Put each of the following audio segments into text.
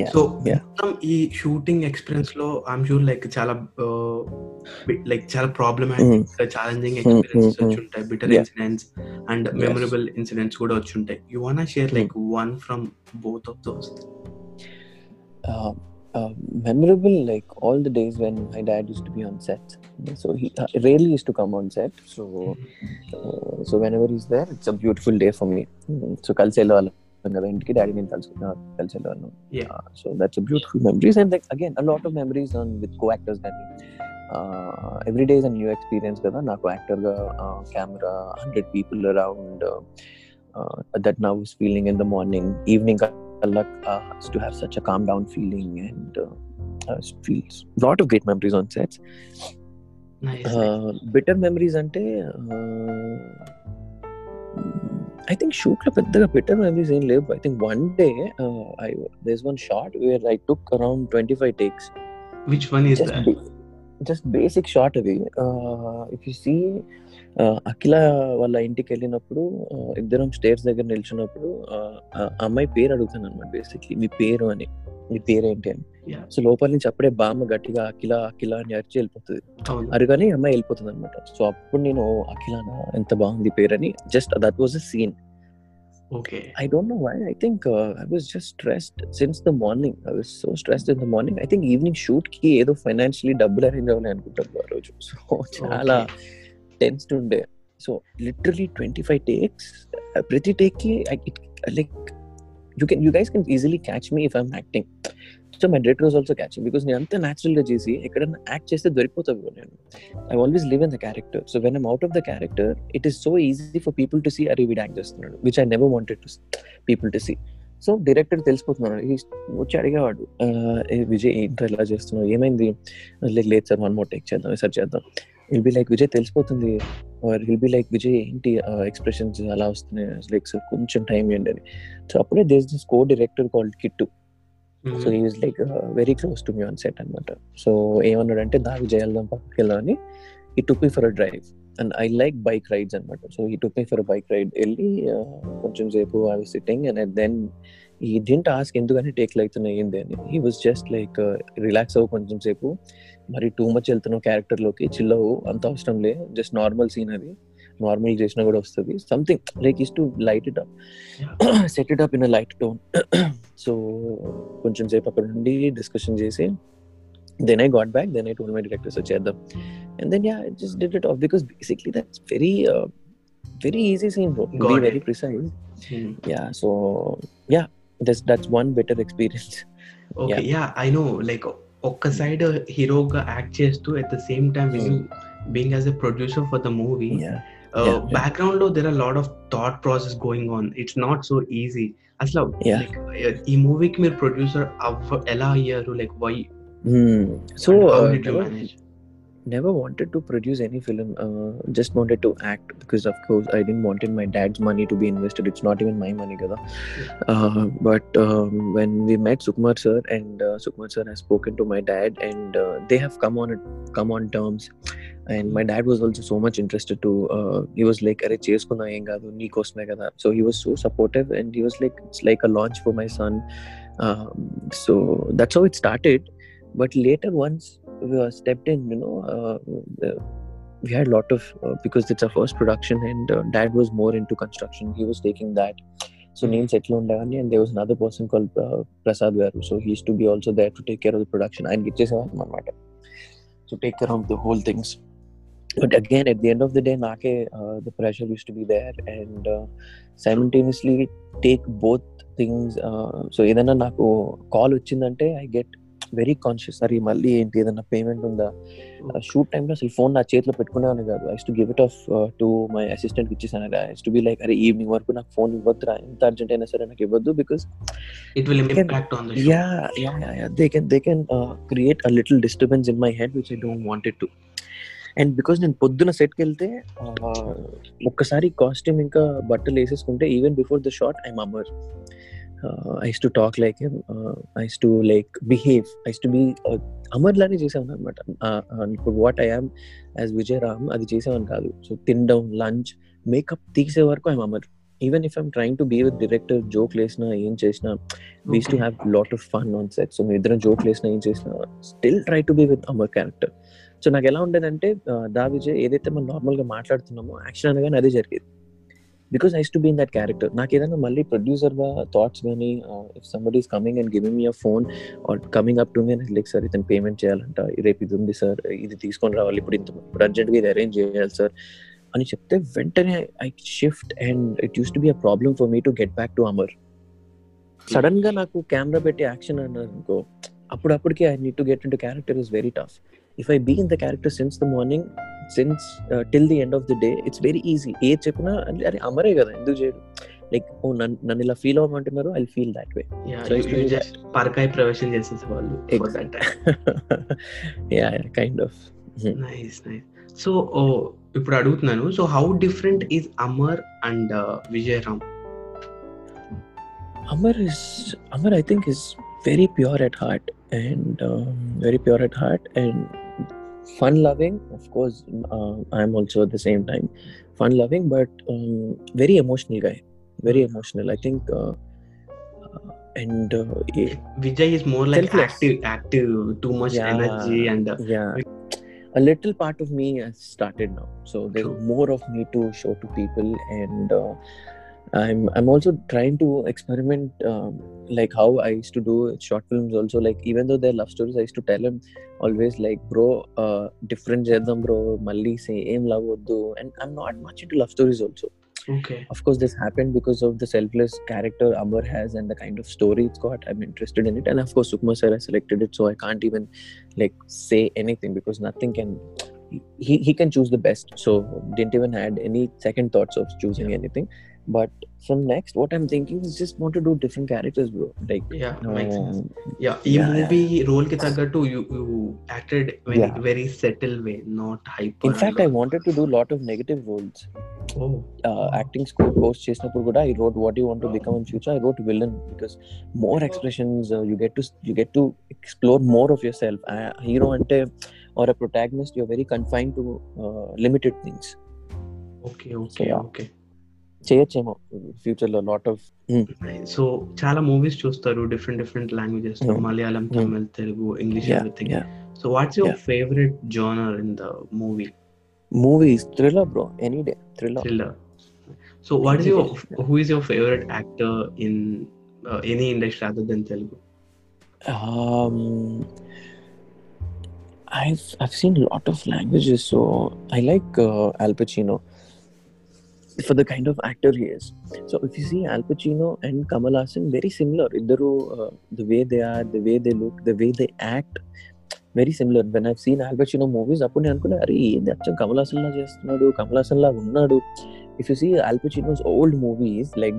Yeah, so yeah. మొత్తం ఈ shooting experience లో ఐఎమ్ షూర్ లైక్ చాలా లైక్ చాలా problematic challenging Mm, experiences mm, వచ్చి ఉంటాయి bitter Yeah. Incidents and Yes. Memorable incidents కూడా వచ్చి ఉంటాయి you want share like one from both of those uh, uh, memorable like all the days when my dad used to be on set so he uh, rarely used to come on set so uh, so whenever he's there it's a beautiful day for me Mm, so కలిసి వెళ్ళేవాళ్ళం కదా ఇంటికి daddy నేను కలిసి కలిసి వెళ్ళేవాళ్ళం Yeah. Uh, so that's a beautiful memories and like again a lot of memories on with co-actors కానీ every day is a new experience కదా నాకు యాక్టర్గా camera hundred people around that now feeling in the morning evening కల్లా to have such a calm down feeling and feels lot of great memories on sets better memories అంటే I think Shukla Peddaga Pittam I've seen live. I think one day uh, there's one shot where I took around 25 takes. Which one is just that? Just basic shot away. Uh, if you see Akhila వాళ్ళ ఇంటికి వెళ్ళినప్పుడు ఇద్దరం stairs దగ్గర నిల్చున్నప్పుడు అమ్మాయి పేరు అడుగుతాను అనమాట basically మీ పేరు అని. మీ పేరు ఏంటి అని. సో లోపల నుంచి అప్పుడే బామ్మ గట్టిగా అఖిల అఖిల అని అరిచి వెళ్ళిపోతుంది. అరుగానే అమ్మాయి వెళ్ళిపోతుంది అనమాట సో అప్పుడు నేను అఖిలానా ఎంత బాగుంది పేరు అని just that was a scene okay. Don't know why. I think uh, I was just stressed since the morning. I was so stressed in the morning. I think evening shoot కి ఏదో financially డబ్బులు arrange అవ్వాలి అనుకుంటాను ఆ రోజు. So చాలా tensed ఉండే so literally twenty five takes ప్రతి టేక్కి like you can you guys can easily catch me if I'm acting so my director was also catching because నేను అంతా న్యాచురల్గా చేసి ఎక్కడన్నా యాక్ట్ చేస్తే దొరికిపోతావు bro నేను. I always live in the character so when I'm out of the character it is so easy for people to see అరే వీడు యాక్ట్ చేస్తున్నాడు which I never wanted to people to see so director తెలిసిపోతున్నాడు వచ్చి అడిగేవాడు విజయ్ ఏంటో ఇలా చేస్తున్నావు? ఏమైంది? లేదు సార్ వన్ మోర్ టేక్ చేద్దాం సార్ చేద్దాం. విల్ బి లైక్ విజయ్ తెలిసిపోతుంది. Or will be like Vijay ఏంటి ఎక్స్ప్రెషన్స్ అలా వస్తున్నాయి? లైక్ సార్ కొంచెం టైం ఇవ్వండి అని. సో అప్పుడే there's this co director called Kittu so he like very close to me on set అనమాట సో ఏమన్నాడంటే దా విజయ్ వెళ్దాం పక్కకి వెళ్దాం అని. He took me for a drive and I like bike rides అనమాట so he took me for bike ride వెళ్ళి కొంచెం సేపు I was sitting and then he didn't ask ఎందుకని టేక్లు అవుతున్నాయి ఏంది అని. He was just like relax అవ్వు కొంచెం సేపు. మరి టూ మచ్ వెళ్తున్నావు క్యారెక్టర్లోకి చిల్ అవ్వు అంత అవసరం లే. జస్ట్ నార్మల్ సీన్ అది. నార్మల్ చేసినా కూడా వస్తుంది. Something like is to light it up set it up in light tone so కొంచెం సేపు అక్కడ నుండి డిస్కషన్ చేసి then I got back then I told my directors చేద్దాం. And then yeah just did it off because basically that's very very easy scene bro. Very precise yeah so yeah that's that's one better experience okay yeah I know like ఒక్క side హీరోగా act చేస్తూ at the same time being as a producer for the movie Yeah. yeah. Background లో there are lot of thought process going on it's not so easy అసలు Yeah. like, ఈ మూవీకి మీరు producer అవ్వ ఎలా అయ్యారు like why so how did you manage never wanted to produce any film uh, just wanted to act because of course i didn't wanted my dad's money to be invested it's not even my money kada. Uh, but um, when we met sukumar sir and uh, sukumar sir has spoken to my dad and uh, they have come on come on terms and my dad was also so much interested to uh, he was like అరే చేసుకుందాం ఏం కాదు నీ కోసమే కదా so he was so supportive and he was like it's like a launch for my son um, so that's how it started but later once we were stepped in you know uh, the- we had a lot of uh, because it's our first production and uh, dad was more into construction he was taking that so name settle on Davani and there was another person called uh, Prasad Garu so he used to be also there to take care of the production and get matter to take care of the whole things but again at the end of the day nake uh, the pressure used to be there and uh, simultaneously take both things uh, so ఏదైనా నాకు call వచ్చిందంటే I get very conscious అరే మళ్ళీ ఏంటి? ఏదైనా payment ఉందా? Shoot టైంలో అసలు ఫోన్ నా చేతిలో పెట్టుకునేవాని కాదు. I to give it off to my assistant ఇచ్చేసాను ఐ టు బి లైక్ అరే ఈవినింగ్ వరకు నాకు ఫోన్ ఇవ్వద్దురా. ఎంత అర్జెంట్ అయినా సరే నాకు ఇవ్వద్దు because it will impact on the yeah yeah they can they can uh, create a little disturbance in my head which i don't want it to. And because నేను పొద్దున సెట్కి వెళ్తే ఒక్కసారి కాస్ట్యూమ్ ఇంకా బట్టలు వేసేసుకుంటే even before the shot I'm Amar I to talk like I to like behave I to be Amar లానే చేసాను అనమాట. ఇప్పుడు what I'm as Vijay Ram అది చేసేవాను కాదు. సో తినడం లంచ్ మేకప్ తీసే వరకు I'm Amar even if I'm trying to be with director joke లేసినా ఏం చేసినా we to. Have lot of fun on set so మీ ఇద్దరం జోక్ లేసినా ఏం చేసినా still try to be with Amar character so నాకు ఎలా ఉండేదంటే దా విజయ్ ఏదైతే మనం నార్మల్గా మాట్లాడుతున్నామో యాక్షన్ అనగానే అదే జరిగేది. Because I to be in that character నాకు ఏదైనా మళ్ళీ ప్రొడ్యూసర్గా థాట్స్ కానీ if somebody is coming and giving me a phone or coming up to me like sir ఇతను పేమెంట్ చేయాలంట రేపు ఇది ఉంది సార్ ఇది తీసుకొని రావాలి ఇప్పుడు ఇంత ఇప్పుడు అర్జెంట్గా ఇది అరేంజ్ చేయాలి సార్ అని చెప్తే వెంటనే I shift and it use to be a problem for me to get back to Amar సడన్గా నాకు కెమెరా పెట్టి యాక్షన్ అన్నారు అనుకో అప్పుడప్పటికి I need to get into character is very tough if I be in the character since the morning since till the end of the day it's very easy ఏ చెప్పినా అరే అమరే కదా ఎందుకు చేయడు? లైక్ ఓ నన్ను ఇలా ఫీల్ అవ్వమంటున్నారు ఐ ఫీల్ దాట్ వే పరకాయ ప్రవేశం that time. Yeah kind of nice nice so ఇప్పుడు అడుగుతున్నాను. So how different is Amar and Vijayaram Amar is Amar. I think is very pure at heart and um, very pure at heart and fun loving of course uh, i'm also at the same time fun loving but um, very emotional guy very hmm. emotional i think uh, uh and uh, vijay is more like selfless. active active too much yeah, energy and uh, yeah a little part of me has started now so there's True. more of me to show to people and uh, i'm i'm also trying to experiment um, like how i used to do short films also. Like even though they're love stories i used to tell him always like bro uh, different jadam bro. Malli say aim love do and i'm not much into love stories also. Okay. Of course this happened because of the selfless character amar has and the kind of story it's got. I'm interested in it. And of course sukumar sir has selected it so i can't even like say anything because nothing can he, he can choose the best. So didn't even had any second thoughts of choosing yeah. anything but from next what i'm thinking is just want to do different characters bro. Like yeah um, makes sense. Yeah you yeah, movie yeah. role ke too you, you acted in yeah. very subtle way not hyper in fact i wanted to do lot of negative roles oh. Uh, acting school course chesnapur guda i wrote what you want to become in future i wrote villain because more oh. expressions uh, you get to you get to explore more of yourself. Uh, hero ante or a protagonist you're very confined to uh, limited things. Okay okay so, yeah. okay. చేయొచ్చేమో future లో lot of so చాలా movies చూస్తారు different different languages లో Mm. Malayalam Mm. Tamil Telugu English everything so what's your Yeah. Favourite genre in the movie movies thriller bro any day thriller thriller. So, what is your Yeah. who is your favorite actor in uh, any industry other than Telugu? um I've I've seen a lot of languages, so I like uh, Al Pacino for the kind of actor he is. So if you see Al Pacino and Kamal Hassan, very similar. Iddaru, uh, the way they are, the way they look, the way they act, very similar. When I've seen Al Pacino movies, అప్పుడు నేను అనుకున్నా అరే ఏంది అచ్చం కమల్ హాసన్ లా చేస్తున్నాడు కమల్ హాసన్ లా ఉన్నాడు if you see Al Pacino's old movies like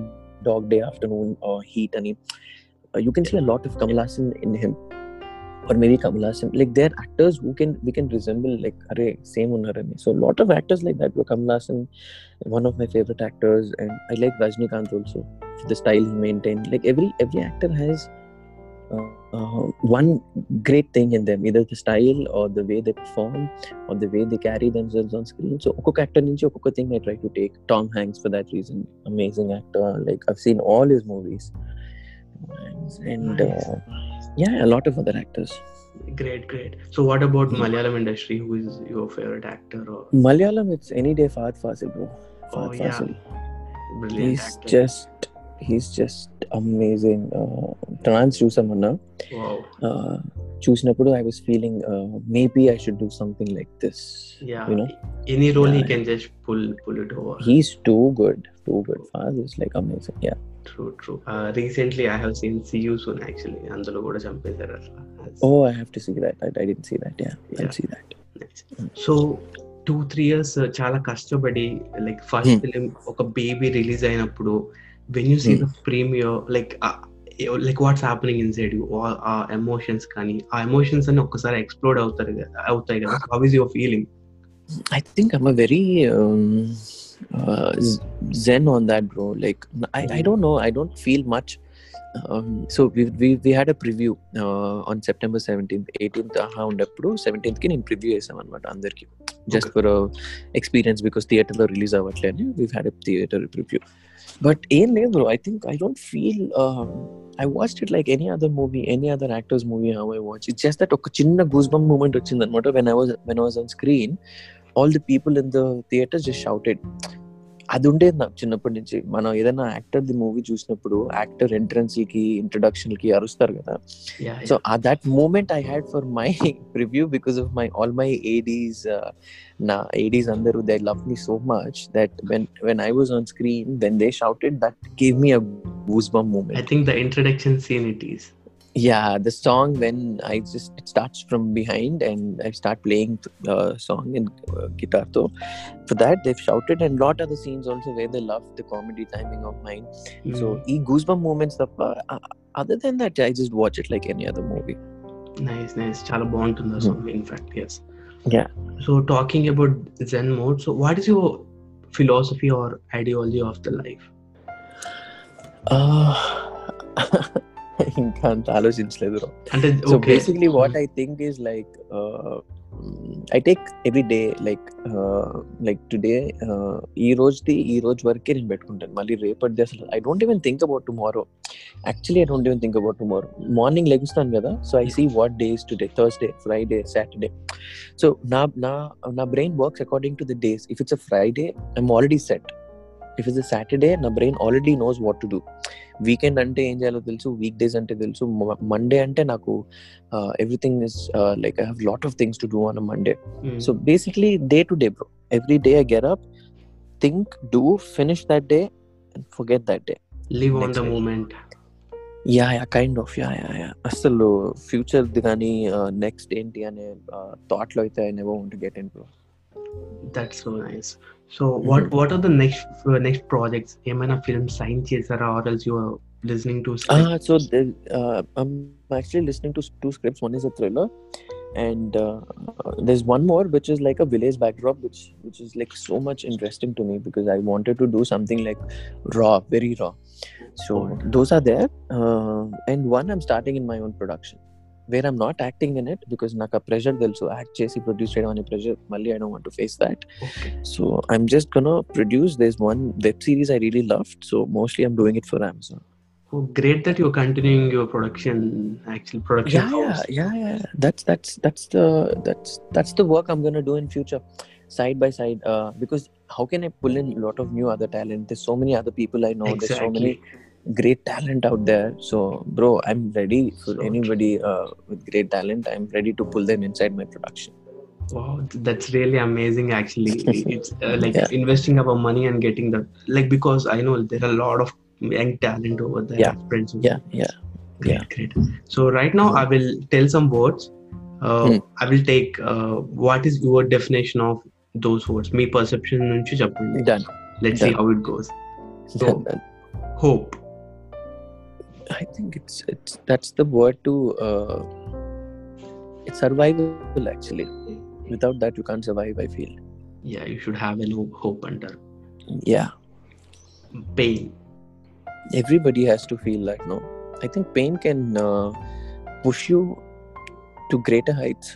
Dog Day Afternoon or Heat అని uh, you can see a lot of Kamal Hassan in him or maybe Kamal Haasan. Like they're actors who can we can resemble like Hare, same on Hare. So a lot of actors like that were Kamal Haasan, one of my favorite actors, and I like Rajnikant also for the style he maintained. Like every every actor has uh, uh, one great thing in them, either the style or the way they perform or the way they carry themselves on screen. So okay actor నుంచి okay thing I try to take. Tom Hanks for that reason, amazing actor. Like I've seen all his movies. And, uh, yeah, a lot of other actors. Great, great. So, what about Mm. Malayalam industry? Who is your favorite actor? Or Malayalam, it's any day Fahadh Faasil, bro. Fahadh oh yeah, Faasil. brilliant He's actor. just, he's just amazing. Uh, transducer wow. uh choosing a i was feeling uh, maybe i should do something like this yeah. you know? Any role he can just pull pull it over. He's too good too good. Father is like amazing yeah. True true. Uh, recently i have seen C U Soon actually. andalo kuda champesaru oh i have to see that. I, didn't see that yeah, i'll see that. Nice. Mm. so two three years చాలా కష్టపడి like first film ఒక baby release అయినప్పుడు when you see hmm. the premiere, like uh, eh, like what's happening inside you? All our emotions can our emotions and okay explode out there out there how is your feeling? I think i'm a very um, uh, zen on that bro. Like i i hmm. don't know. I don't feel much um, so we, we we had a preview uh, on September 17th 18th ఆహా ఉన్నప్పుడు 17th కి నేను preview చేసాం అనమాట అందరికి just for experience because థియేటర్లో release అవ్వట్లేదు. We had a theatre preview but ఏం లేదు bro I think I don't feel I watched it like any other movie any other actors movie how I watch it just that ఒక చిన్న goose bump moment వచ్చింది అనమాట when I was when was on screen all the people in the theatre just shouted అది ఉండేది నాకు చిన్నప్పటి నుంచి. మనం ఏదైనా యాక్టర్ ది మూవీ చూసినప్పుడు యాక్టర్ ఎంట్రన్స్కి ఇంట్రొడక్షన్కి అరుస్తారు కదా. So that moment I had for my review because of my all my ADs నా ఏడీస్ అందరూ they love me so much that when when I was on screen when they shouted that gave me a goose bump I moment think the introduction scene it is. yeah the song when i just it starts from behind and i start playing uh, song and uh, guitar so for that they've shouted and lot other scenes also where they love the comedy timing of mine. Mm. so hmm. e goosebump moments uh, uh, other than that i just watch it like any other movie. Nice nice. Chala bond to the hmm. song mm. in fact yes. Yeah. So talking about zen mode so what is your philosophy or ideology of the life? Uh ఇంకా అంత ఆలోచించలేదు అంటే so okay. Basically what I think is like I take every day like like today ఈ రోజుది ఈ రోజు వరకే నేను పెట్టుకుంటాను. మళ్ళీ రేపటిది అసలు I don't even think about tomorrow actually I don't even think about tomorrow morning లెగుస్తాను కదా so I see what days today Thursday Friday Saturday so నా నా నా brain works according to the days if it's a Friday I'm already set if it's a Saturday నా brain already knows what to do weekend అంటే ఏం చేయాలో తెలుసు week days అంటే తెలుసు మండే అంటే నాకు everything is like I have lot of things to do on Monday. So basically day to day bro every day I get up think do finish that day and forget that day live on next the day. moment. Yeah yeah kind of yeah yeah yeah అసలు ఫ్యూచర్ది కానీ next ఏంటి అనే థాట్లో అయితే I never want get in bro That's so nice. So what Mhm. what are the next uh, next projects? ఏమైనా film sign చేశారా or else you are listening to Uh, so the, uh, I'm actually listening to s- two scripts. One is a thriller, and uh, there's one more which is like a village backdrop, which which is like so much interesting to me because I wanted to do something like raw, very raw. So Oh. those are there, uh, and one I'm starting in my own production. Where I'm not acting in it because నాకు ఆ pressure తెలుసు act చేసి produce చేయడం అనే pressure మళ్ళీ I don't want to face that okay. So I'm just గonna produce there's one web series I really loved so mostly I'm doing it for Amazon Oh, great that you're continuing your production actual production yeah, house. yeah, yeah, yeah. That's that's that's the that's that's the work I'm gonna do in future, side by side. Uh, because how can I pull in a lot of new other talent? There's so many other people I know. There's so many Exactly. great talent out there. So, bro, I'm ready for So anybody uh, with great talent. I'm ready to pull them inside my production. Wow, that's really amazing. Actually, it's uh, like Yeah. investing our money and getting the like because I know there are a lot of young talent over there. Yeah. Yeah, yeah. Great, great. So right now I will tell some words. Uh, Hmm. I will take uh, what is your definition of those words. Me perception. Done. Let's see how it goes. So Done, done. hope. I think it's it's that's the word to. Uh, it's survival actually. Without that, you can't survive. I feel. Yeah, you should have an hope, hope under Yeah. pain. everybody has to feel that no i think pain can uh, push you to greater heights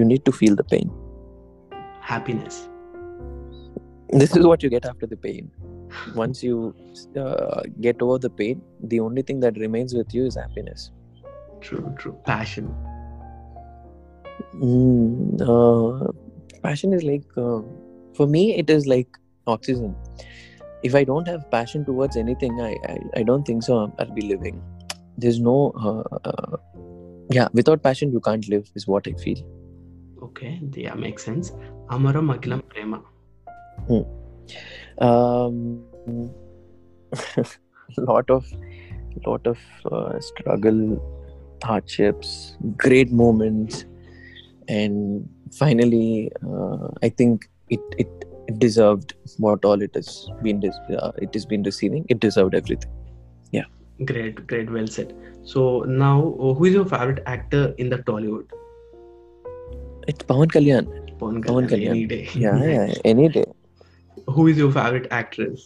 you need to feel the pain Happiness. this is what you get after the pain once you uh, get over the pain the only thing that remains with you is happiness True, true. Passion. mm, uh, passion is like uh, for me it is like oxygen if i don't have passion towards anything i i, I don't think so i'll be living there's no uh, uh, yeah without passion you can't live is what i feel Okay, yeah, makes sense. Amaram Akhilam Prema. Um lot of lot of uh, struggle hardships great moments and finally uh, i think it, it deserved what all it has been uh, it has been receiving it deserved everything Yeah. Great, great, well said. So now, uh, who is your favorite actor in the Tollywood? it's pawan kalyan Pawan Pawan Kalyan, Kalyan. any day. yeah, yeah any day Who is your favorite actress?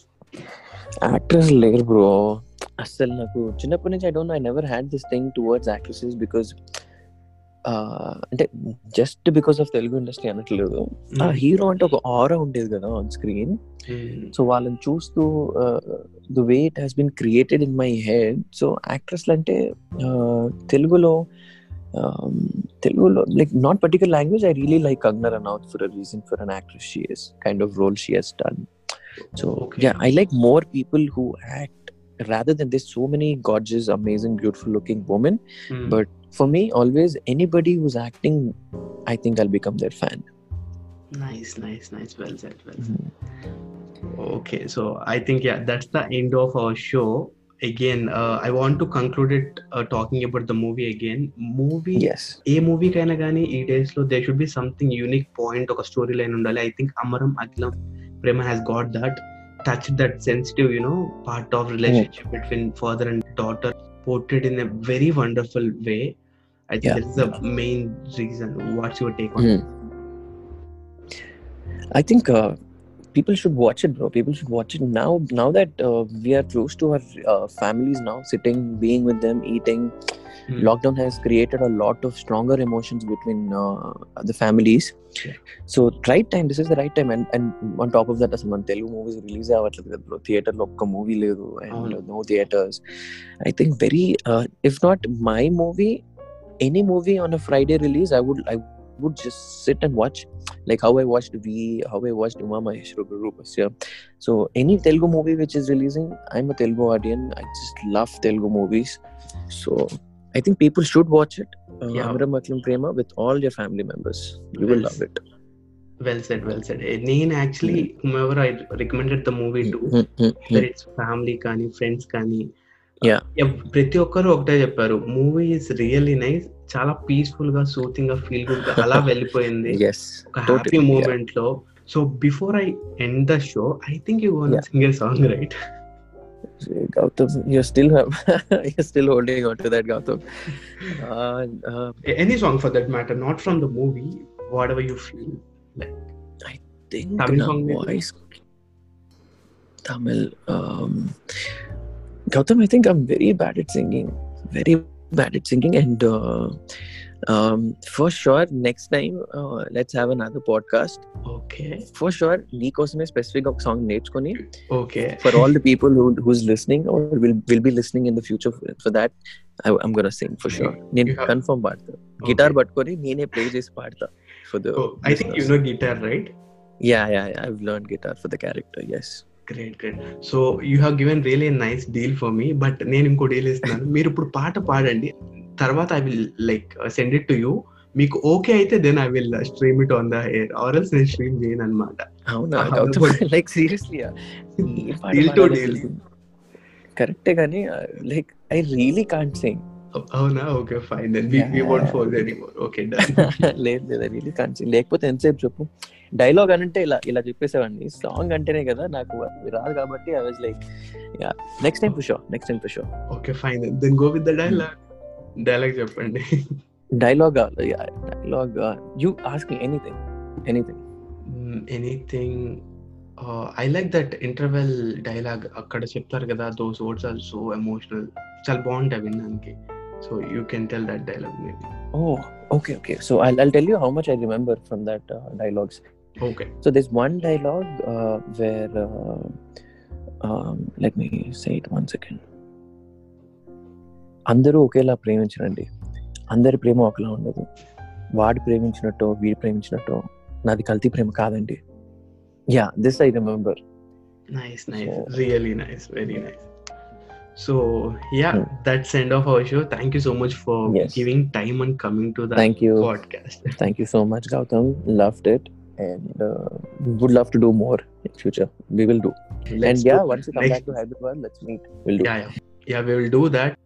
actress later bro అసలు నాకు చిన్నప్పటి నుంచి I don't I never had this thing towards actresses because అంటే just because of Telugu industry అనట్లేదు. ఆ hero అంటే ఒక ఆరా ఉండేది కదా ఆన్ స్క్రీన్ సో వాళ్ళని చూస్తూ the way it has been created in my head so యాక్ట్రెస్లు అంటే తెలుగులో um, Telugu, like not particular language. I really like Kangana Ranaut for a reason, for an actress she is, kind of role she has done. So okay. yeah, I like more people who act rather than there's so many gorgeous, amazing, beautiful-looking women. Mm. But for me, always anybody who's acting, I think I'll become their fan. Nice, nice, nice. Well said. Well said. Mm-hmm. Okay, so I think yeah, that's the end of our show again uh, i want to conclude it uh, talking about the movie again. Movie yes. a movie kind of gani e days lo there should be something unique point or a storyline undali i think amaram Akhilam prema has got that. Touched that sensitive you know part of relationship mm. between father and daughter portrayed in a very wonderful way. I think yeah. that's the main reason. What's your take on it? Mm. I think uh, people should watch it bro people should watch it now now that uh, we are close to our uh, families now sitting being with them eating lockdown has created a lot of stronger emotions between uh, the families Yeah. so right time this is the right time and, and on top of that అసలు మన Telugu movies release అవ్వట్లేదు కదా bro theatre లో ఒక్క movie లేదు and అవును. No theatres I think very if not my movie any movie on a Friday release I would I would just SIT and watch like how I watched V, how I watched Umama Heshrubaru yeah. So any Telugu movie which is releasing, I'm a Telugu audience. I just love Telugu movies. So I think people should watch it. Uh, yeah. Prema with all your family members. You will love it. Well said, well said. Eh, Neen actually, hmm. whomever I recommended the movie to, hmm, hmm, whether it's family, kani, friends, kani, ప్రతి ఒక్కరు ఒకటే చెప్పారు movie is really nice చాలా పీస్ఫుల్గా సూతింగ్గా feel గుడ్గా అలా వెళ్ళిపోయింది Yes. ఒక happy. మూమెంట్లో so before I end the show I think you Yeah. Single song right Gautam, you're still you're still holding on to that, Gautam. Uh, uh, any song for that matter not from the movie whatever you feel think Tamil song voice Tamil. Um, Gautam, I think I'm very bad at singing. Very bad at singing, and uh, um, for sure, next time uh, let's have another podcast. Okay For sure, నీకోసమే specific ఒక song నేర్చుకొని okay for all the people who who's listening or will will be listening in the future for, for that, I, I'm gonna sing for sure. నేను You have- confirm పాడతా guitar పట్టుకొని నేనే play చేసి పాడతా for the. I think you listeners. No guitar right Yeah, yeah, yeah, I've learned guitar for the character. Yes. Great great so you have given really nice deal for me but నేను ఇంకో deal ఇస్తున్నాను మీరు ఇప్పుడు పాట పాడండి. తర్వాత I will like send it to you మీకు okay అయితే then I will stream it on the air or else నేను స్ట్రీమ్ చేయను అనమాట. Like seriously. కరెక్టే కానీ like I really can't sing అవునా? Okay fine then we we won't force anymore okay done లేదు లేకపోతే ఎంతసేపు చెప్పు. డైలాగ్ అంటే ఇలా ఇలా చెప్పేసేవాడిని. సాంగ్ అంటేనే కదా నాకు రాదు కాబట్టి I was like yeah next time for show next time for show okay fine then go with the dialogue dialogue చెప్పండి. Dialogue dialogue you ask me anything anything anything I like that interval dialogue అక్కడ చెప్తారు కదా those words are so emotional చాలా బాగుంటాయి వినడానికి. So you can tell that dialogue maybe Oh, okay, okay. So I'll, I'll tell you how much I remember from that uh, dialogues. Okay So there's one dialogue uh, where, uh, um, let me say it one second. అందరూ ఒకేలా ప్రేమించరండి అందరి ప్రేమ ఒకలా ఉండదు వాడు ప్రేమించినట్టు వీడు ప్రేమించినట్టు నాది కల్తీ ప్రేమ కాదండి yeah this I remember nice nice So- really nice very nice So yeah, hmm. that's end of our show. Thank you so much for yes. giving time and coming to the Thank you. podcast. Thank you so much, Gautam. Loved it, and uh, would love to do more in future. We will do. Let's and yeah, do, once you come back to Hyderabad, let's meet. We'll do. Yeah, yeah, yeah. We will do that.